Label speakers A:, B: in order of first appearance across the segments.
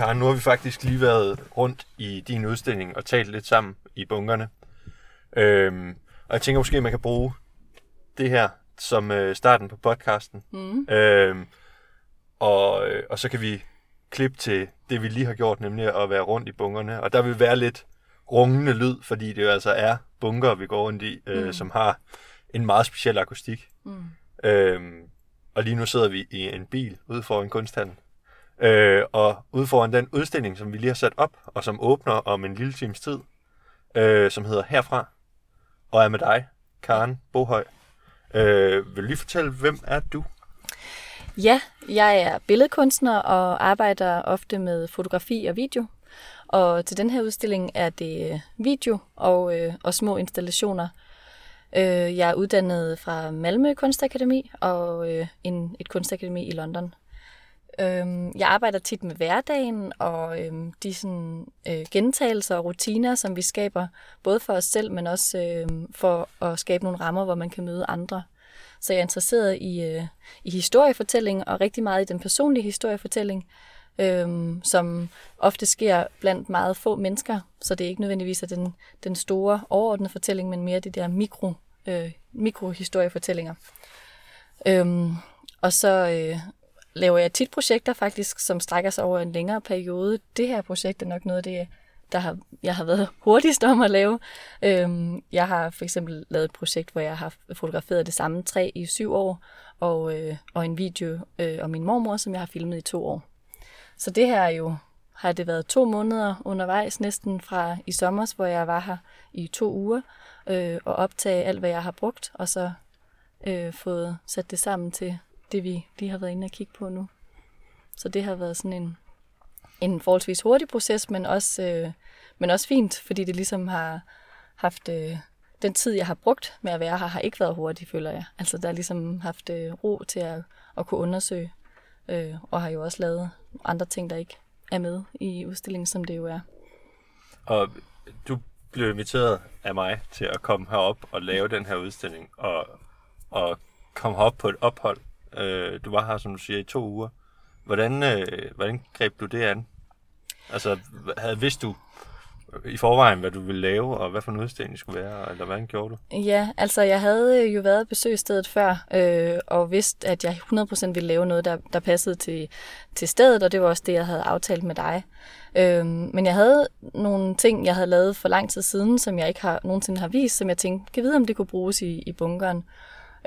A: Karen, nu har vi faktisk lige været rundt i din udstilling og talt lidt sammen i bunkerne. Øhm, og jeg tænker måske, at man kan bruge det her som øh, starten på podcasten.
B: Mm.
A: Øhm, og, øh, og så kan vi klippe til det, vi lige har gjort, nemlig at være rundt i bunkerne. Og der vil være lidt rungende lyd, fordi det jo altså er bunker, vi går rundt i, øh, mm. som har en meget speciel akustik.
B: Mm.
A: Øhm, og lige nu sidder vi i en bil ude for en kunsthandel. Øh, og ude foran den udstilling, som vi lige har sat op, og som åbner om en lille times tid, øh, som hedder Herfra, og er med dig, Karen Bohøj. Øh, vil du lige fortælle, hvem er du?
B: Ja, jeg er billedkunstner og arbejder ofte med fotografi og video. Og til den her udstilling er det video og, øh, og små installationer. Øh, jeg er uddannet fra Malmø Kunstakademi og øh, en, et kunstakademi i London. Øh, jeg arbejder tit med hverdagen og øhm, de sådan, øh, gentagelser og rutiner, som vi skaber, både for os selv, men også øhm, for at skabe nogle rammer, hvor man kan møde andre. Så jeg er interesseret i, øh, i historiefortælling og rigtig meget i den personlige historiefortælling, øhm, som ofte sker blandt meget få mennesker. Så det er ikke nødvendigvis den, den store overordnede fortælling, men mere de der mikro, øh, mikrohistoriefortællinger. Øhm, og så øh, laver jeg tit projekter faktisk, som strækker sig over en længere periode. Det her projekt er nok noget af det, der har, jeg har været hurtigst om at lave. Øhm, jeg har for eksempel lavet et projekt, hvor jeg har fotograferet det samme træ i syv år, og, øh, og en video øh, om min mormor, som jeg har filmet i to år. Så det her er jo, har det været to måneder undervejs, næsten fra i sommer, hvor jeg var her i to uger, øh, og optage alt, hvad jeg har brugt, og så øh, fået sat det sammen til det, vi lige har været inde og kigge på nu. Så det har været sådan en, en forholdsvis hurtig proces, men også, øh, men også fint, fordi det ligesom har haft... Øh, den tid, jeg har brugt med at være her, har ikke været hurtig, føler jeg. Altså, der har ligesom haft øh, ro til at, at kunne undersøge, øh, og har jo også lavet andre ting, der ikke er med i udstillingen, som det jo er.
A: Og du blev inviteret af mig til at komme herop og lave den her udstilling, og, og komme herop på et ophold. Øh, du var her, som du siger, i to uger. Hvordan, øh, hvordan greb du det an? Altså, havde vidst du i forvejen, hvad du ville lave, og hvad for en udstilling skulle være, eller hvordan gjorde du?
B: Ja, altså jeg havde øh, jo været besøgsstedet før, øh, og vidste, at jeg 100% ville lave noget, der, der passede til, til stedet, og det var også det, jeg havde aftalt med dig. Øh, men jeg havde nogle ting, jeg havde lavet for lang tid siden, som jeg ikke har nogensinde har vist, som jeg tænkte, kan vide, om det kunne bruges i, i bunkeren.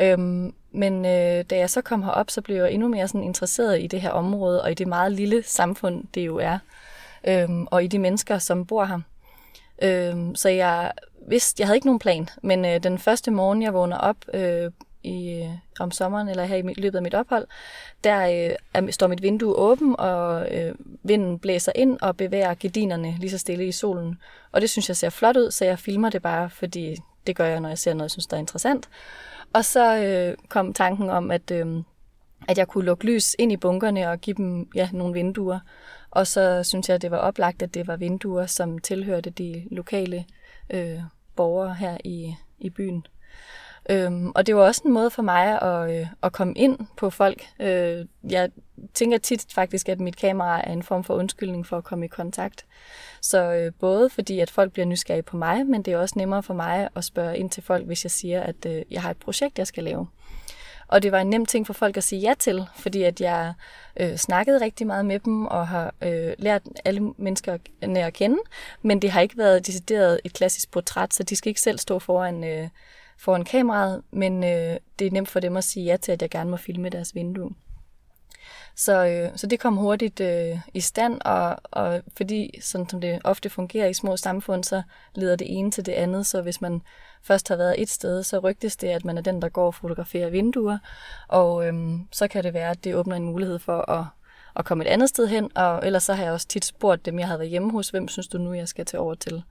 B: Øhm, men øh, da jeg så kom herop, så blev jeg endnu mere sådan interesseret i det her område, og i det meget lille samfund, det jo er, øhm, og i de mennesker, som bor her. Øhm, så jeg vidste, jeg havde ikke nogen plan, men øh, den første morgen, jeg vågner op øh, i, om sommeren, eller her i løbet af mit ophold, der øh, er, står mit vindue åben, og øh, vinden blæser ind og bevæger gardinerne lige så stille i solen. Og det synes jeg ser flot ud, så jeg filmer det bare, fordi det gør jeg, når jeg ser noget, jeg synes, der er interessant. Og så øh, kom tanken om, at, øh, at jeg kunne lukke lys ind i bunkerne og give dem ja, nogle vinduer. Og så synes jeg, at det var oplagt, at det var vinduer, som tilhørte de lokale øh, borgere her i, i byen. Øhm, og det var også en måde for mig at, øh, at komme ind på folk. Øh, jeg tænker tit faktisk, at mit kamera er en form for undskyldning for at komme i kontakt. Så øh, både fordi, at folk bliver nysgerrige på mig, men det er også nemmere for mig at spørge ind til folk, hvis jeg siger, at øh, jeg har et projekt, jeg skal lave. Og det var en nem ting for folk at sige ja til, fordi at jeg øh, snakkede rigtig meget med dem og har øh, lært alle mennesker at kende, men det har ikke været decideret et klassisk portræt, så de skal ikke selv stå foran, øh, foran kameraet, men øh, det er nemt for dem at sige ja til, at jeg gerne må filme deres vindue. Så, øh, så det kom hurtigt øh, i stand, og, og fordi, sådan som det ofte fungerer i små samfund, så leder det ene til det andet. Så hvis man først har været et sted, så rygtes det, at man er den, der går og fotograferer vinduer, og øh, så kan det være, at det åbner en mulighed for at, at komme et andet sted hen, og ellers så har jeg også tit spurgt dem, jeg havde været hjemme hos, hvem synes du nu, jeg skal til over til?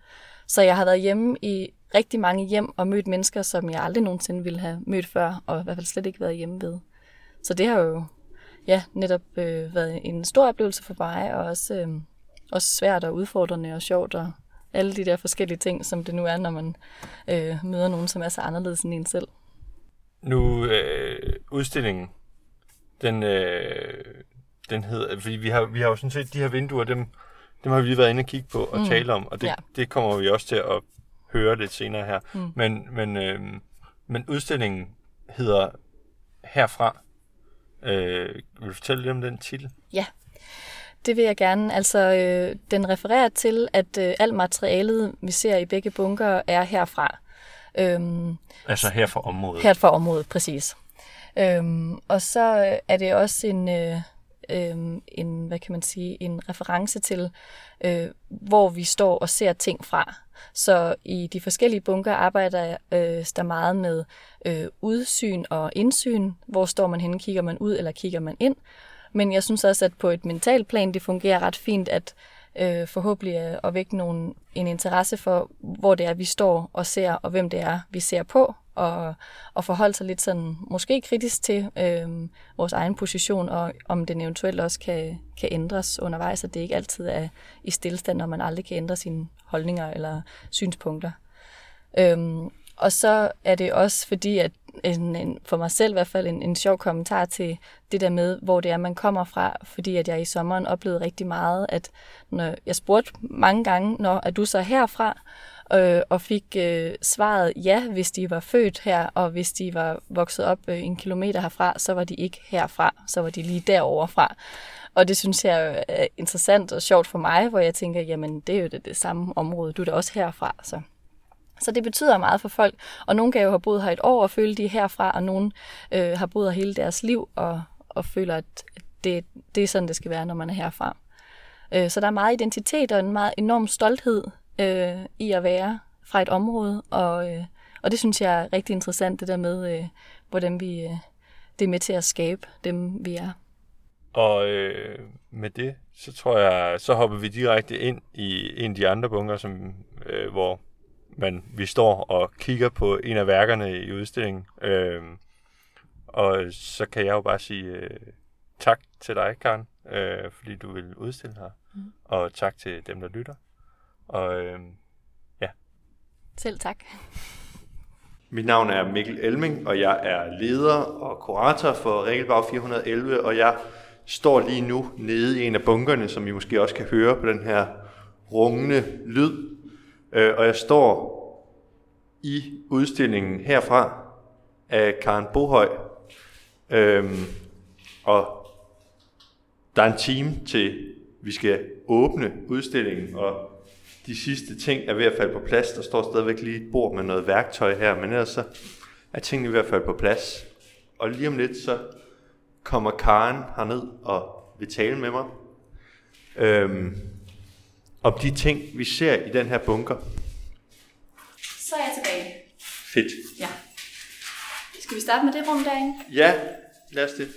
B: Så jeg har været hjemme i rigtig mange hjem og mødt mennesker, som jeg aldrig nogensinde ville have mødt før, og i hvert fald slet ikke været hjemme ved. Så det har jo ja, netop øh, været en stor oplevelse for mig, og også, øh, også svært og udfordrende og sjovt, og alle de der forskellige ting, som det nu er, når man øh, møder nogen, som er så anderledes end en selv.
A: Nu, øh, udstillingen, den, øh, den hedder, fordi vi har, vi har jo sådan set de her vinduer, dem, dem har vi lige været inde og kigge på og mm. tale om, og det,
B: Ja.
A: det kommer vi også til at høre lidt senere her.
B: Mm.
A: Men, men, øh, men udstillingen hedder Herfra. Øh, vil du fortælle lidt om den titel?
B: Det vil jeg gerne. Altså, øh, den refererer til, at øh, alt materialet, vi ser i begge bunker, er herfra. Øhm,
A: Altså her for området.
B: her for området, præcis. Øhm, og så er det også en, øh, øh, en, hvad kan man sige, en reference til, øh, hvor vi står og ser ting fra. Så i de forskellige bunker arbejder øh, der meget med øh, udsyn og indsyn. Hvor står man henne? Kigger man ud, eller kigger man ind? Men jeg synes også, at på et mentalt plan, det fungerer ret fint, at øh, forhåbentlig øh, at vække nogen, en interesse for, hvor det er, vi står og ser, og hvem det er, vi ser på, og, og forholde sig lidt sådan, måske kritisk til øh, vores egen position, og om den eventuelt også kan, kan ændres undervejs, at det ikke altid er i stillestand, og man aldrig kan ændre sine holdninger eller synspunkter. Øhm, og så er det også fordi, at en, en, for mig selv i hvert fald en, en sjov kommentar til det der med, hvor det er, man kommer fra, fordi at jeg i sommeren oplevede rigtig meget, at når jeg spurgte mange gange, når er du så herfra, øh, og fik øh, svaret ja, hvis de var født her, og hvis de var vokset op øh, en kilometer herfra, så var de ikke herfra, så var de lige derovre fra. Og det synes jeg øh, er interessant og sjovt for mig, hvor jeg tænker, jamen det er jo det, det samme område, du er da også herfra, så så det betyder meget for folk, og nogle kan jo have boet her et år og føle, de er herfra, og nogle øh, har boet her hele deres liv og, og føler, at det, det er sådan, det skal være, når man er herfra. Øh, så der er meget identitet og en meget enorm stolthed øh, i at være fra et område, og, øh, og det synes jeg er rigtig interessant, det der med, øh, hvordan vi øh, det er med til at skabe dem, vi er.
A: Og øh, med det, så tror jeg, så hopper vi direkte ind i en af de andre bunker, som, øh, hvor man, vi står og kigger på en af værkerne i udstillingen. Øh, og så kan jeg jo bare sige øh, tak til dig, Karen, øh, fordi du vil udstille her. Mm. Og tak til dem, der lytter. Og øh,
B: Selv tak.
A: Mit navn er Mikkel Elming, og jeg er leder og kurator for Regelbag 411, og jeg står lige nu nede i en af bunkerne, som I måske også kan høre på den her rungende lyd. Øh, Og jeg står i udstillingen herfra af Karen Bohøj. Øhm, og der er en time til, vi skal åbne udstillingen, og de sidste ting er ved at falde på plads. Der står stadigvæk lige et bord med noget værktøj her, men ellers så er tingene i hvert fald på plads. Og lige om lidt, så kommer Karen herned og vil tale med mig. Øhm, om de ting, vi ser i den her bunker.
B: Så er jeg tilbage.
A: Fedt.
B: Ja. Skal vi starte med det rum derinde?
A: Ja, lad os det.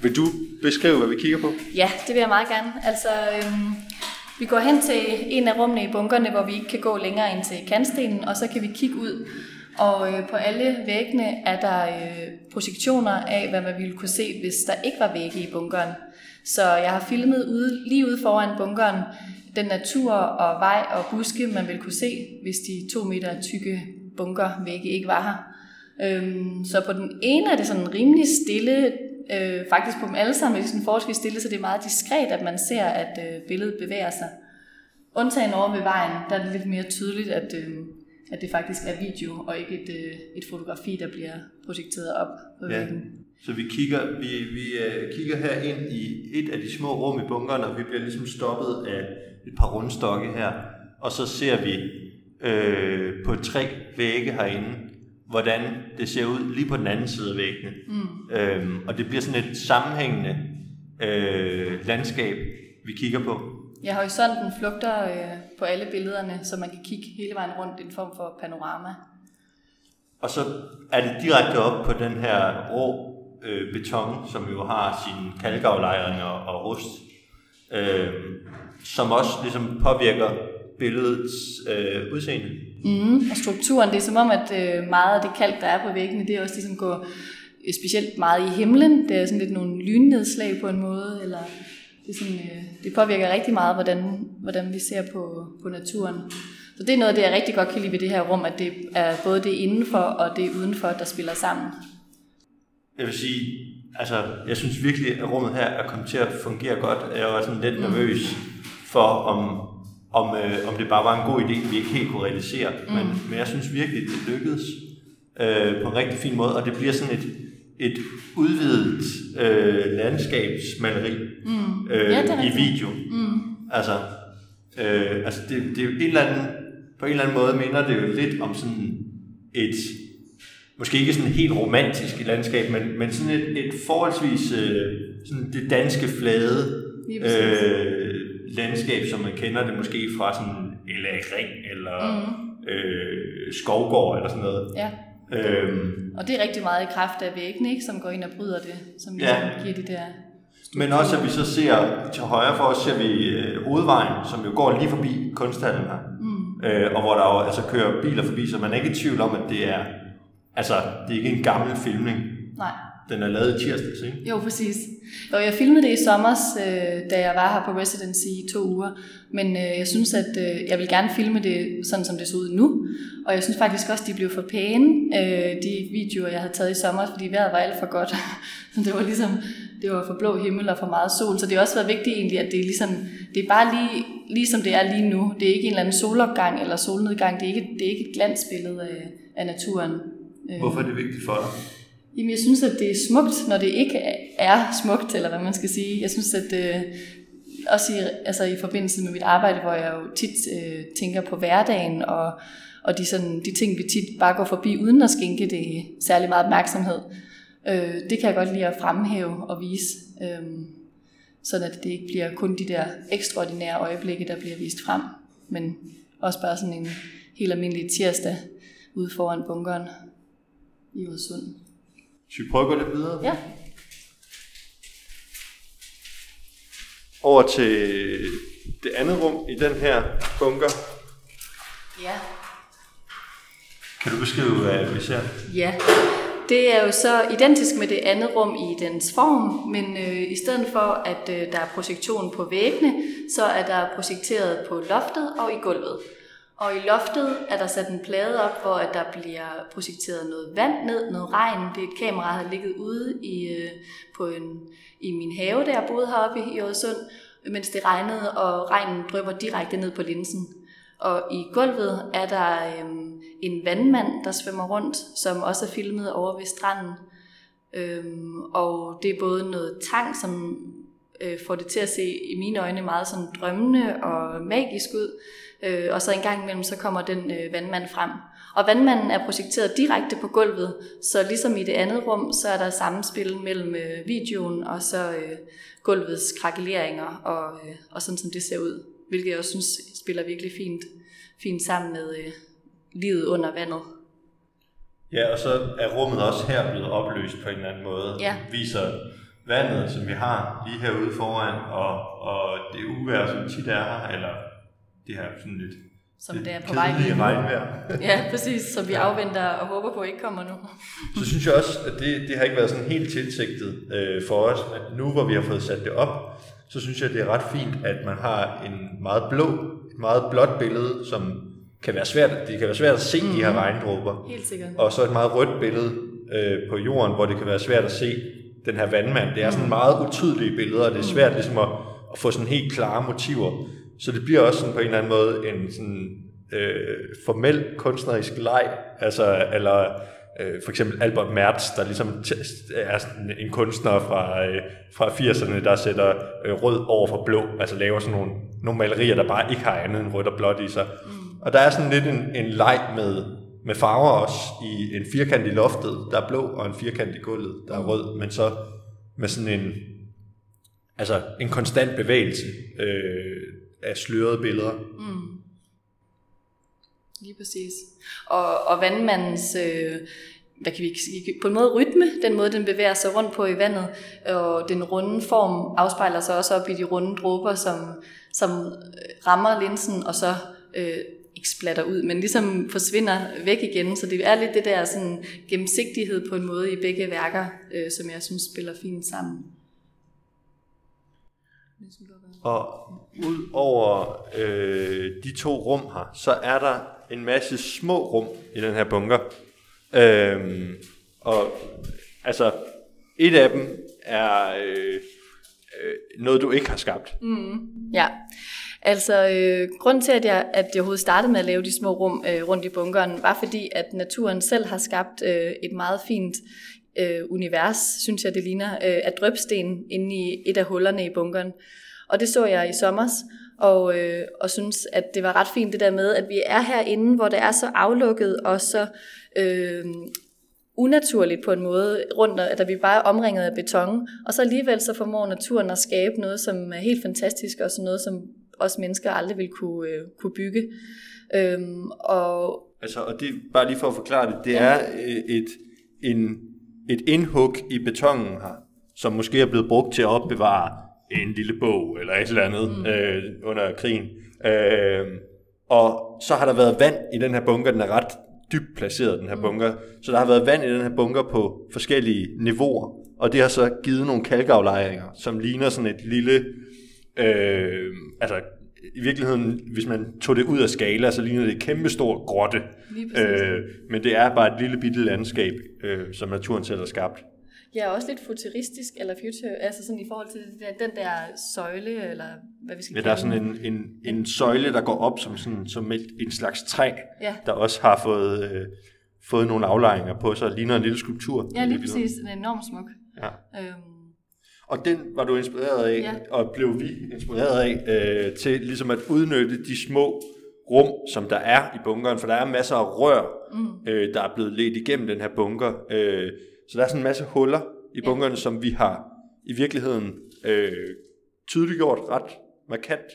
A: Vil du beskrive, hvad vi kigger på?
B: Ja, det vil jeg meget gerne. Altså, øhm, vi går hen til en af rummene i bunkerne, hvor vi ikke kan gå længere ind til kantstenen, og så kan vi kigge ud. Og øh, på alle væggene er der øh, projektioner af, hvad man ville kunne se, hvis der ikke var vægge i bunkeren. Så jeg har filmet ude, lige ude foran bunkeren den natur og vej og buske, man ville kunne se, hvis de to meter tykke bunkervægge ikke var her. Øhm, så på den ene er det sådan rimelig stille, øh, faktisk på dem alle sammen de sådan forholdsvis stille, så det er meget diskret, at man ser, at øh, billedet bevæger sig. Undtagen over ved vejen, der er det lidt mere tydeligt, at, øh, at det faktisk er video, og ikke et, øh, et fotografi, der bliver projekteret op på
A: Ja.
B: væggen.
A: Så vi kigger, vi, vi uh, kigger her ind i et af de små rum i bunkeren, og vi bliver ligesom stoppet af et par rundstokke her. Og så ser vi øh, på tre vægge herinde, hvordan det ser ud lige på den anden side af væggene. Mm. Øhm, og det bliver sådan et sammenhængende øh, landskab, vi kigger på.
B: Ja, horisonten flugter øh, på alle billederne, så man kan kigge hele vejen rundt i en form for panorama.
A: Og så er det direkte op på den her rå øh, beton, som jo har sine kalkaflejringer og rust, øh, som også ligesom påvirker billedets øh, udseende.
B: Mm, og strukturen, det er som om, at øh, meget af det kalk, der er på væggene, det er også ligesom går øh, specielt meget i himlen. Det er sådan lidt nogle lynnedslag på en måde, eller det, er sådan, øh, det påvirker rigtig meget, hvordan, hvordan vi ser på, på naturen. Så det er noget det, jeg rigtig godt kan lide ved det her rum, at det er både det indenfor og det udenfor, der spiller sammen.
A: Jeg vil sige, altså, jeg synes virkelig, at rummet her er kommet til at fungere godt. Jeg var sådan lidt nervøs for, om, om, øh, om det bare var en god idé, vi ikke helt kunne realisere. Mm. Men, men jeg synes virkelig, det lykkedes øh, på en rigtig fin måde, og det bliver sådan et, et udvidet øh, landskabsmaleri
B: Mm.
A: øh,
B: Ja,
A: i video.
B: Mm.
A: Altså, øh, altså det, det er jo en eller anden, på en eller anden måde minder det jo lidt om sådan et, måske ikke sådan helt romantisk landskab, men, men sådan et, et forholdsvis øh, sådan det danske flade øh, landskab, som man kender det måske fra sådan L.A. Ring eller mm. øh, Skovgård eller sådan noget.
B: Ja,
A: Øhm,
B: og det er rigtig meget i kraft af væggene, ikke, som går ind og bryder det, som ligesom
A: Ja.
B: giver de der...
A: Men også at vi så ser til højre for os, ser vi øh, hovedvejen, som jo går lige forbi kunsthallen her. Mm. Øh, og hvor der jo altså kører biler forbi, så man er ikke i tvivl om, at det er, altså, det er ikke en gammel filmning.
B: Nej.
A: Den er lavet i tirsdags, ikke?
B: Jo, præcis. Jo, jeg filmede det i sommer, øh, da jeg var her på residency i to uger. Men øh, jeg synes, at øh, jeg vil gerne filme det sådan, som det så ud nu. Og jeg synes faktisk også, de blev for pæne, øh, de videoer, jeg havde taget i sommer, fordi vejret var alt for godt. Så det var ligesom, det var for blå himmel og for meget sol. Så det har også været vigtigt egentlig, at det er ligesom, det er bare lige, lige som det er lige nu. Det er ikke en eller anden solopgang eller solnedgang. Det er ikke, det er ikke et glansbillede af, af naturen.
A: Hvorfor er det vigtigt for dig?
B: Jamen, jeg synes, at det er smukt, når det ikke er smukt, eller hvad man skal sige. Jeg synes, at øh, også i, altså i forbindelse med mit arbejde, hvor jeg jo tit øh, tænker på hverdagen, og, og de, sådan, de ting, vi tit bare går forbi, uden at skænke det særlig meget opmærksomhed, øh, det kan jeg godt lide at fremhæve og vise, øh, sådan at det ikke bliver kun de der ekstraordinære øjeblikke, der bliver vist frem, men også bare sådan en helt almindelig tirsdag ude foran bunkeren i Odsund.
A: Skal vi prøve at gå lidt videre?
B: Ja.
A: Over til det andet rum i den her bunker.
B: Ja.
A: Kan du beskrive, hvad vi ser?
B: Ja, det er jo så identisk med det andet rum i dens form, men øh, i stedet for, at øh, der er projektion på væggene, så er der projekteret på loftet og i gulvet. Og i loftet er der sat en plade op, hvor at der bliver projekteret noget vand ned, noget regn. Det er et kamera, der har ligget ude i, øh, på en, i min have, der jeg boede heroppe i Odsund, mens det regnede, og regnen drypper direkte ned på linsen. Og i gulvet er der øhm, en vandmand, der svømmer rundt, som også er filmet over ved stranden. Øhm, og det er både noget tang, som øh, får det til at se i mine øjne meget sådan drømmende og magisk ud. Øh, og så en gang imellem, så kommer den øh, vandmand frem. Og vandmanden er projekteret direkte på gulvet, så ligesom i det andet rum, så er der sammenspil mellem øh, videoen og så øh, gulvets krakeleringer og, øh, og sådan som det ser ud. Hvilket jeg også synes spiller virkelig fint, fint sammen med øh, livet under vandet.
A: Ja, og så er rummet også her blevet opløst på en eller anden måde.
B: Ja.
A: Viser vandet, som vi har lige herude foran, og, og det uvejr, som tit er her, eller det her sådan lidt
B: Som det er på vej nu.
A: regnvejr.
B: Ja, præcis, som vi afventer og håber på ikke kommer nu.
A: Så synes jeg også, at det, det har ikke været sådan helt tilsigtet øh, for os, at nu hvor vi har fået sat det op, så synes jeg, det er ret fint, at man har en meget blå, et meget blåt billede, som kan være svært, det kan være svært at se mm. de her regndråber.
B: Helt sikkert.
A: Og så et meget rødt billede øh, på jorden, hvor det kan være svært at se den her vandmand. Det er sådan meget utydelige billeder, og det er svært ligesom at, at få sådan helt klare motiver. Så det bliver også sådan på en eller anden måde en sådan øh, formel kunstnerisk leg, altså, eller øh, for eksempel Albert Mertz, der ligesom er sådan en kunstner fra, øh, fra 80'erne, der sætter øh, rød over for blå, altså laver sådan nogle, nogle malerier, der bare ikke har andet end rødt og blåt i sig. Mm. Og der er sådan lidt en, en leg med, med farver også, i en firkant i loftet, der er blå, og en firkant i gulvet, der er rød, men så med sådan en, altså en konstant bevægelse øh, af slørede billeder. Mm.
B: Lige præcis. Og, og vandmandens, øh, hvad kan vi på en måde rytme, den måde, den bevæger sig rundt på i vandet, og den runde form afspejler sig også op i de runde dråber, som, som øh, rammer linsen, og så øh, ikke splatter ud, men ligesom forsvinder væk igen. Så det er lidt det der sådan, gennemsigtighed på en måde i begge værker, øh, som jeg synes spiller fint sammen.
A: Og ud over øh, de to rum her, så er der en masse små rum i den her bunker. Øhm, og altså, et af dem er øh, øh, noget, du ikke har skabt.
B: Ja, altså øh, grund til, at jeg, at jeg overhovedet startede med at lave de små rum øh, rundt i bunkeren, var fordi, at naturen selv har skabt øh, et meget fint øh, univers, synes jeg det ligner, øh, af drøbsten inde i et af hullerne i bunkeren. Og det så jeg i sommers, og, øh, og synes, at det var ret fint det der med, at vi er herinde, hvor det er så aflukket og så øh, unaturligt på en måde, rundt, at vi bare er omringet af beton, og så alligevel så formår naturen at skabe noget, som er helt fantastisk, og sådan noget, som os mennesker aldrig vil kunne, øh, kunne bygge. Øhm, og
A: Altså, og det, bare lige for at forklare det, det er øh, et, en, et indhug i betongen her, som måske er blevet brugt til at opbevare en lille bog eller et eller andet mm. øh, under krigen. Øh, og så har der været vand i den her bunker, den er ret dybt placeret, den her bunker. Så der har været vand i den her bunker på forskellige niveauer, og det har så givet nogle kalkaflejringer, som ligner sådan et lille, øh, altså i virkeligheden, hvis man tog det ud af skala, så ligner det et kæmpestort grotte. Øh, men det er bare et lille bitte landskab, øh, som naturen selv har skabt.
B: er også lidt futuristisk, eller future, altså sådan i forhold til der, den der søjle, eller hvad vi skal
A: Ja, der er
B: kalde
A: sådan en, en, en søjle, der går op som, sådan, som et, en slags træ,
B: Ja.
A: der også har fået, øh, fået nogle aflejringer på sig, ligner en lille skulptur.
B: Ja, lige præcis. Den er enormt smuk.
A: Ja.
B: Øhm,
A: Og den var du inspireret af,
B: Ja.
A: og blev vi inspireret af, øh, til ligesom at udnytte de små rum, som der er i bunkeren, for der er masser af rør, mm. øh, der er blevet ledt igennem den her bunker. Øh, så der er sådan en masse huller i bunkerne, som vi har i virkeligheden øh, tydeliggjort ret markant.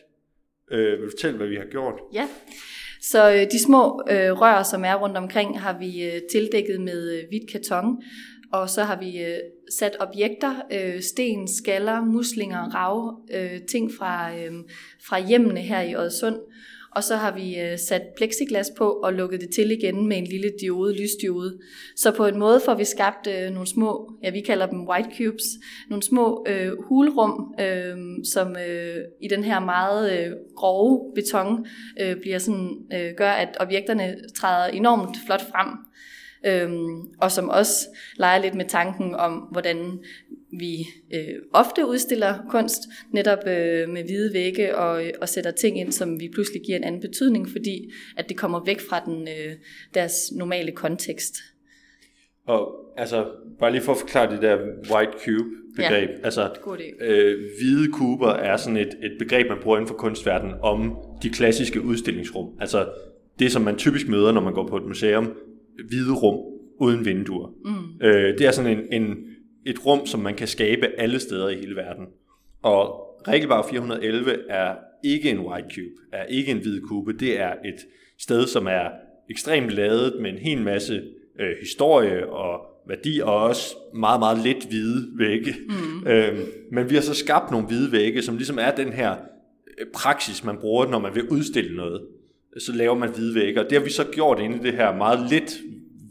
A: Øh, vil du fortælle, hvad vi har gjort?
B: Ja, så øh, de små øh, rør, som er rundt omkring, har vi øh, tildækket med øh, hvidt karton, og så har vi øh, sat objekter, øh, sten, skaller, muslinger, rav, øh, ting fra, øh, fra hjemmene her i Odsund, og så har vi øh, sat plexiglas på og lukket det til igen med en lille diode, lysdiode. Så på en måde får vi skabt øh, nogle små, ja vi kalder dem white cubes, nogle små øh, hulrum, øh, som øh, i den her meget øh, grove beton øh, bliver sådan, øh, gør, at objekterne træder enormt flot frem. Øhm, og som også leger lidt med tanken om, hvordan vi øh, ofte udstiller kunst, netop øh, med hvide vægge og, og sætter ting ind, som vi pludselig giver en anden betydning, fordi at det kommer væk fra den, øh, deres normale kontekst.
A: Og altså, bare lige for at forklare det der white cube begreb.
B: Ja.
A: Altså,
B: God idé.
A: øh, hvide kuber er sådan et, et begreb, man bruger inden for kunstverdenen om de klassiske udstillingsrum. Altså det, som man typisk møder, når man går på et museum. Hvide rum uden vinduer. Mm. Øh, det er sådan en, en, et rum, som man kan skabe alle steder i hele verden. Og regelbar 411 er ikke en white cube, er ikke en hvid kube. Det er et sted, som er ekstremt ladet med en hel masse øh, historie og værdi, og også meget, meget lidt hvide vægge. Mm. Øhm, men vi har så skabt nogle hvide vægge, som ligesom er den her øh, praksis, man bruger, når man vil udstille noget. Så laver man hvide vægge, og det har vi så gjort inde i det her meget lidt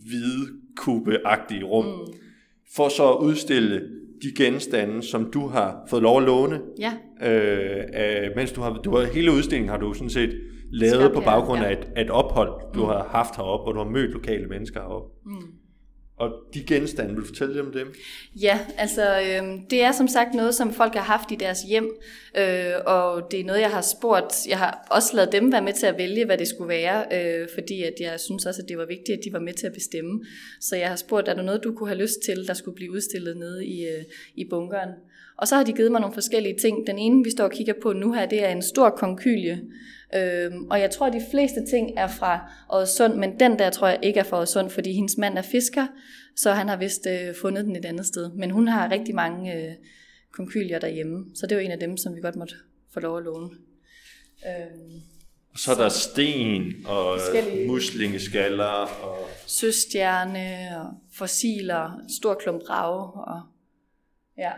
A: hvide kubeagtige rum, mm. for så at udstille de genstande, som du har fået lov at låne.
B: Ja,
A: Øh, øh, mens du har, du har, hele udstillingen har du sådan set lavet
B: Skabt
A: på baggrund
B: ja.
A: af et, et ophold, du mm. har haft heroppe, og du har mødt lokale mennesker heroppe. Mm. Og de genstande, vil du fortælle lidt om dem?
B: Ja, altså øh, det er som sagt noget, som folk har haft i deres hjem, øh, og det er noget, jeg har spurgt. Jeg har også lavet dem være med til at vælge, hvad det skulle være, øh, fordi at jeg synes også, at det var vigtigt, at de var med til at bestemme. Så jeg har spurgt, er der noget, du kunne have lyst til, der skulle blive udstillet nede i, øh, i bunkeren? Og så har de givet mig nogle forskellige ting. Den ene, vi står og kigger på nu her, det er en stor konkylie. Øhm, og jeg tror, at de fleste ting er fra Odsund, men den der tror jeg ikke er fra Odsund, fordi hendes mand er fisker, så han har vist øh, fundet den et andet sted. Men hun har rigtig mange øh, konkylier derhjemme, så det var en af dem, som vi godt måtte få lov at låne. Øhm,
A: Og så er der sten og muslingeskaller og
B: søstjerne og fossiler, stor klump rav og ja.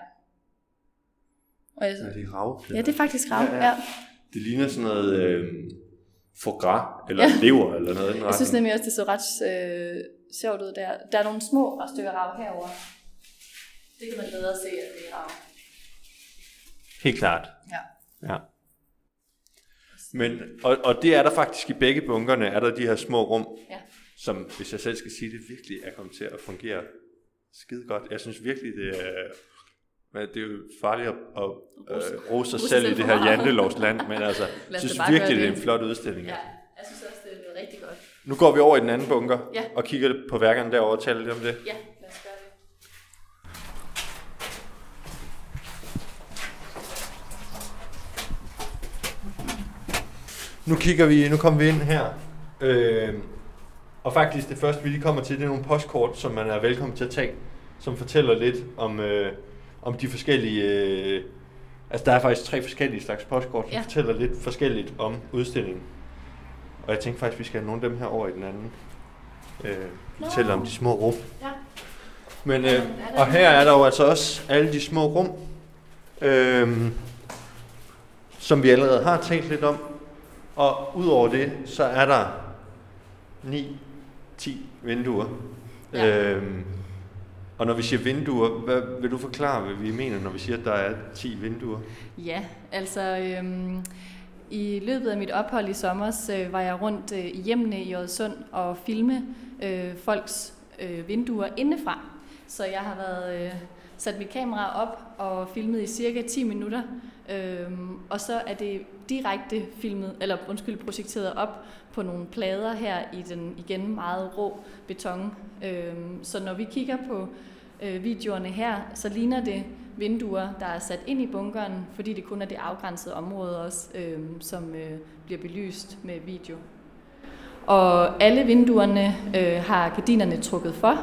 B: Og jeg,
A: er det rav?
B: ja, det er faktisk rav,
A: Ja,
B: ja.
A: ja.
B: ja.
A: Det ligner sådan noget øh, foie gras, eller ja. lever, eller noget.
B: Jeg synes nemlig også, det så ret øh, sjovt ud der. Der er nogle små stykker rav herover. Det kan man bedre se, at det er rav.
A: Helt klart.
B: Ja.
A: Ja. Men, og, og det er der faktisk i begge bunkerne, er der de her små rum,
B: Ja.
A: som, hvis jeg selv skal sige det, virkelig er kommet til at fungere skide godt. Jeg synes virkelig, det er... Men det er jo farligt at, at øh, rose sig selv i det her jantelovsland, men altså, jeg synes virkelig, det er en flot udstilling.
B: Ja, jeg synes også, det er rigtig godt.
A: Nu går vi over i den anden bunker
B: Ja.
A: og kigger på værkerne derovre og taler lidt om det.
B: Ja, lad os gøre det.
A: Nu kigger vi, nu kommer vi ind her. Øh, og faktisk det første, vi lige kommer til, det er nogle postkort, som man er velkommen til at tage, som fortæller lidt om, øh, om de forskellige... Øh, altså, der er faktisk tre forskellige slags postkort, som
B: Ja.
A: fortæller lidt forskelligt om udstillingen. Og jeg tænkte faktisk, vi skal have nogle af dem her over i den anden. Øh, fortælle om de små rum.
B: Ja.
A: Men, øh, og her er der jo altså også alle de små rum, øh, som vi allerede har talt lidt om. Og udover det, så er der 9-10 vinduer.
B: Ja.
A: Øhm, og når vi siger vinduer, hvad, vil du forklare, hvad vi mener, når vi siger, at der er 10 vinduer?
B: Ja, altså øhm, i løbet af mit ophold i sommer øh, var jeg rundt øh, i hjemmene i Odsund og filme øh, folks øh, vinduer indefra. Så jeg har været øh, sat mit kamera op og filmet i cirka 10 minutter. Øhm, og så er det direkte filmet, eller undskyld, projekteret op på nogle plader her i den igen meget rå beton. Øhm, så når vi kigger på øh, videoerne her, så ligner det vinduer, der er sat ind i bunkeren, fordi det kun er det afgrænsede område også, øh, som øh, bliver belyst med video. Og alle vinduerne øh, har gardinerne trukket for,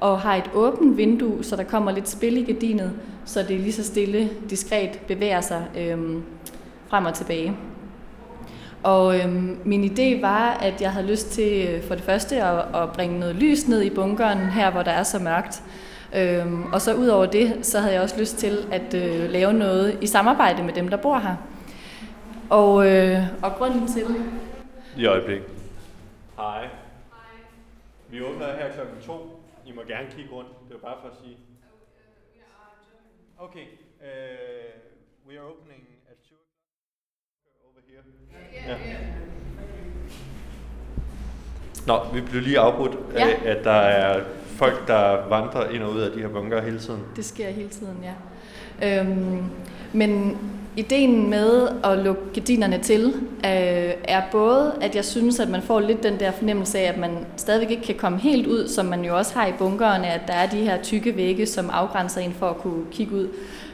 B: og har et åbent vindue, så der kommer lidt spil i gardinet, så det lige så stille, diskret bevæger sig øh, frem og tilbage. Og øhm, min idé var, at jeg havde lyst til øh, for det første at, at bringe noget lys ned i bunkeren, her hvor der er så mørkt. Øhm, og så ud over det, så havde jeg også lyst til at øh, lave noget i samarbejde med dem, der bor her. Og, øh, og grunden til...
A: I øjeblik. Hej. Vi åbner her klokken 2. I må gerne kigge rundt. Det var bare for at sige. Okay. Uh, we are opening at 2 over here. Ja. Nå, vi blev lige afbrudt
B: Ja.
A: af, at der er folk, der vandrer ind og ud af de her bunker hele tiden.
B: Det sker hele tiden, ja. Øhm, men ideen med at lukke gardinerne til, øh, er både, at jeg synes, at man får lidt den der fornemmelse af, at man stadigvæk ikke kan komme helt ud, som man jo også har i bunkerne, at der er de her tykke vægge, som afgrænser en for at kunne kigge ud.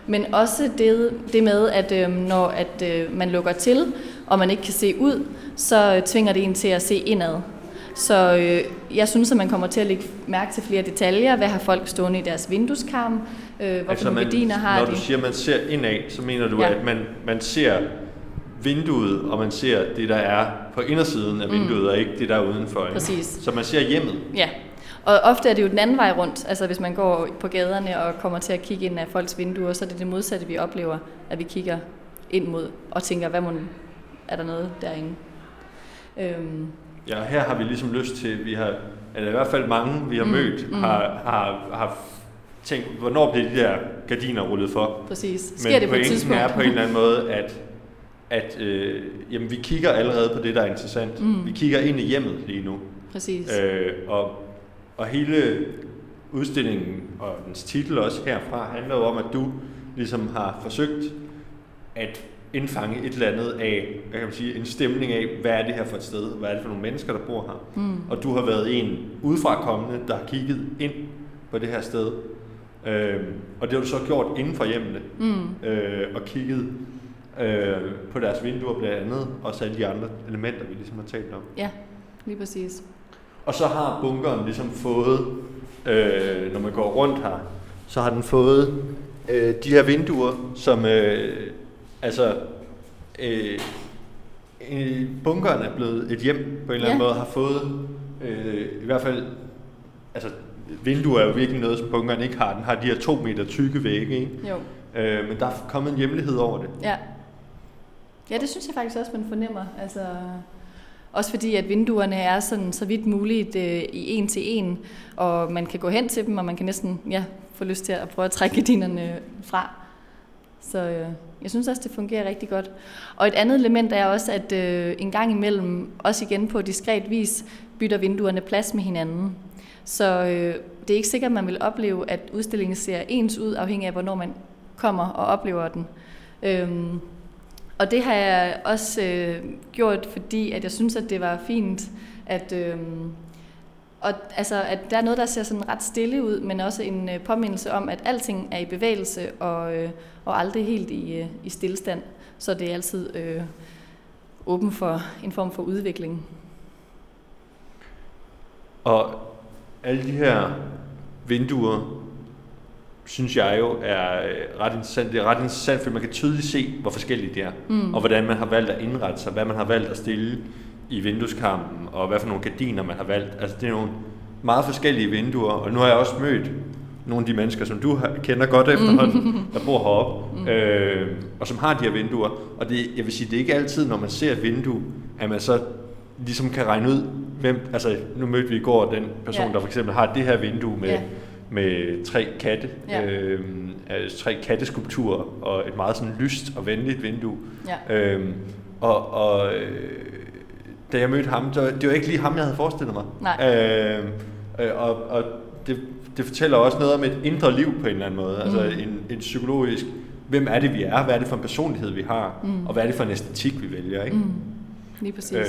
B: Men også det, det med, at øh, når at, øh, man lukker til, og man ikke kan se ud, så øh, tvinger det en til at se indad. Så øh, jeg synes, at man kommer til at lægge mærke til flere detaljer. Hvad har folk stående i deres vindueskarm? Øh, hvorfor altså,
A: man,
B: gardiner har
A: når
B: de?
A: du siger, at man ser indad, så mener du,
B: Ja.
A: at man, man ser vinduet, og man ser det, der er på indersiden af vinduet, mm. og ikke det, der er udenfor. ikke?
B: Præcis.
A: Så man ser hjemmet.
B: Ja, og ofte er det jo den anden vej rundt. Altså hvis man går på gaderne og kommer til at kigge ind af folks vinduer, så er det det modsatte, vi oplever, at vi kigger ind mod og tænker, hvad må, er der noget derinde? Øhm,
A: Ja, her har vi ligesom lyst til, vi har, eller i hvert fald mange, vi har mm. mødt,
B: mm.
A: har, har, har tænkt, hvornår bliver de der gardiner rullet for?
B: præcis. Sker
A: Men
B: det på et tidspunkt?
A: er på en eller anden måde, at, at øh, jamen, vi kigger allerede på det, der er interessant.
B: Mm.
A: Vi kigger ind i hjemmet lige nu.
B: Præcis.
A: Øh, og, og hele udstillingen og dens titel også herfra handler jo om, at du ligesom har forsøgt at indfange et eller andet af, hvad kan sige, en stemning af, hvad er det her for et sted, hvad er det for nogle mennesker, der bor her.
B: Mm.
A: Og du har været en udefra kommende, der har kigget ind på det her sted. Øh, og det har du så gjort inden for hjemmene,
B: Mm.
A: øh, og kigget øh, på deres vinduer blandt andet, og så alle de andre elementer, vi ligesom har talt om.
B: Ja, lige præcis.
A: Og så har bunkeren ligesom fået, øh, når man går rundt her, så har den fået øh, de her vinduer, som øh, altså øh, øh, bunkeren er blevet et hjem på en eller anden
B: Ja.
A: måde, har fået øh, i hvert fald, altså vinduer er jo virkelig noget, som bunkeren ikke har. Den har de her to meter tykke vægge, ikke?
B: Jo.
A: Øh, men der er kommet en hjemlighed over det.
B: Ja. Ja, det synes jeg faktisk også, man fornemmer. Altså, også fordi, at vinduerne er sådan så vidt muligt øh, i en til en, og man kan gå hen til dem, og man kan næsten ja, få lyst til at prøve at trække gardinerne fra. Så øh, jeg synes også, det fungerer rigtig godt. Og et andet element er også, at øh, en gang imellem, også igen på diskret vis, bytter vinduerne plads med hinanden. Så øh, det er ikke sikkert, at man vil opleve, at udstillingen ser ens ud, afhængig af, hvornår man kommer og oplever den. Øhm, og det har jeg også øh, gjort, fordi at jeg synes, at det var fint, at, øh, og, altså, at der er noget, der ser sådan ret stille ud, men også en øh, påmindelse om, at alting er i bevægelse og, øh, og aldrig helt i, øh, i stillestand. Så det er altid øh, åben for en form for udvikling.
A: Og alle de her vinduer, synes jeg jo er øh, ret interessant. Det er ret interessant, for man kan tydeligt se, hvor forskellige de er. Mm. Og hvordan man har valgt at indrette sig, hvad man har valgt at stille i vindueskampen, og hvad for nogle gardiner man har valgt. Altså det er nogle meget forskellige vinduer, og nu har jeg også mødt nogle af de mennesker, som du kender godt efterhånden, der bor heroppe, mm. øh, og som har de her vinduer. Og det, jeg vil sige, det er ikke altid, når man ser et vindue, at man så ligesom kan regne ud, hvem, altså nu mødte vi i går den person, ja. der for eksempel har det her vindue med, ja. med tre katte, ja. øh, altså tre katteskulpturer og et meget sådan lyst og venligt vindue. Ja. Øh, og, og øh, da jeg mødte ham, det var, det var ikke lige ham, jeg havde forestillet mig.
B: Nej.
A: Øh, øh, og og det, det fortæller også noget om et indre liv på en eller anden måde. Altså mm. Altså en, en psykologisk, hvem er det, vi er? Hvad er det for en personlighed, vi har? Mm. Og hvad er det for en æstetik, vi vælger? Ikke? Mm.
B: Lige præcis. Øh,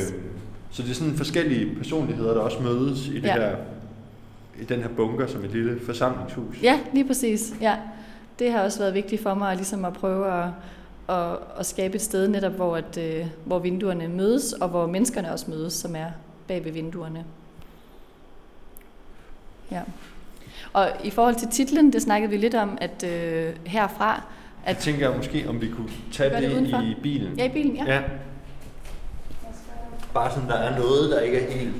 A: så det er sådan forskellige personligheder, der også mødes i det ja. her i den her bunker som et lille forsamlingshus.
B: Ja, lige præcis. Ja. Det har også været vigtigt for mig ligesom at prøve at, at, at skabe et sted netop, hvor, at, øh, hvor vinduerne mødes, og hvor menneskerne også mødes, som er bag ved vinduerne. Ja. Og i forhold til titlen, det snakkede vi lidt om, at øh, herfra... At
A: jeg tænker måske, om vi kunne tage det, det i bilen.
B: Ja, i bilen, ja. ja.
A: Bare sådan, der er noget, der ikke er helt...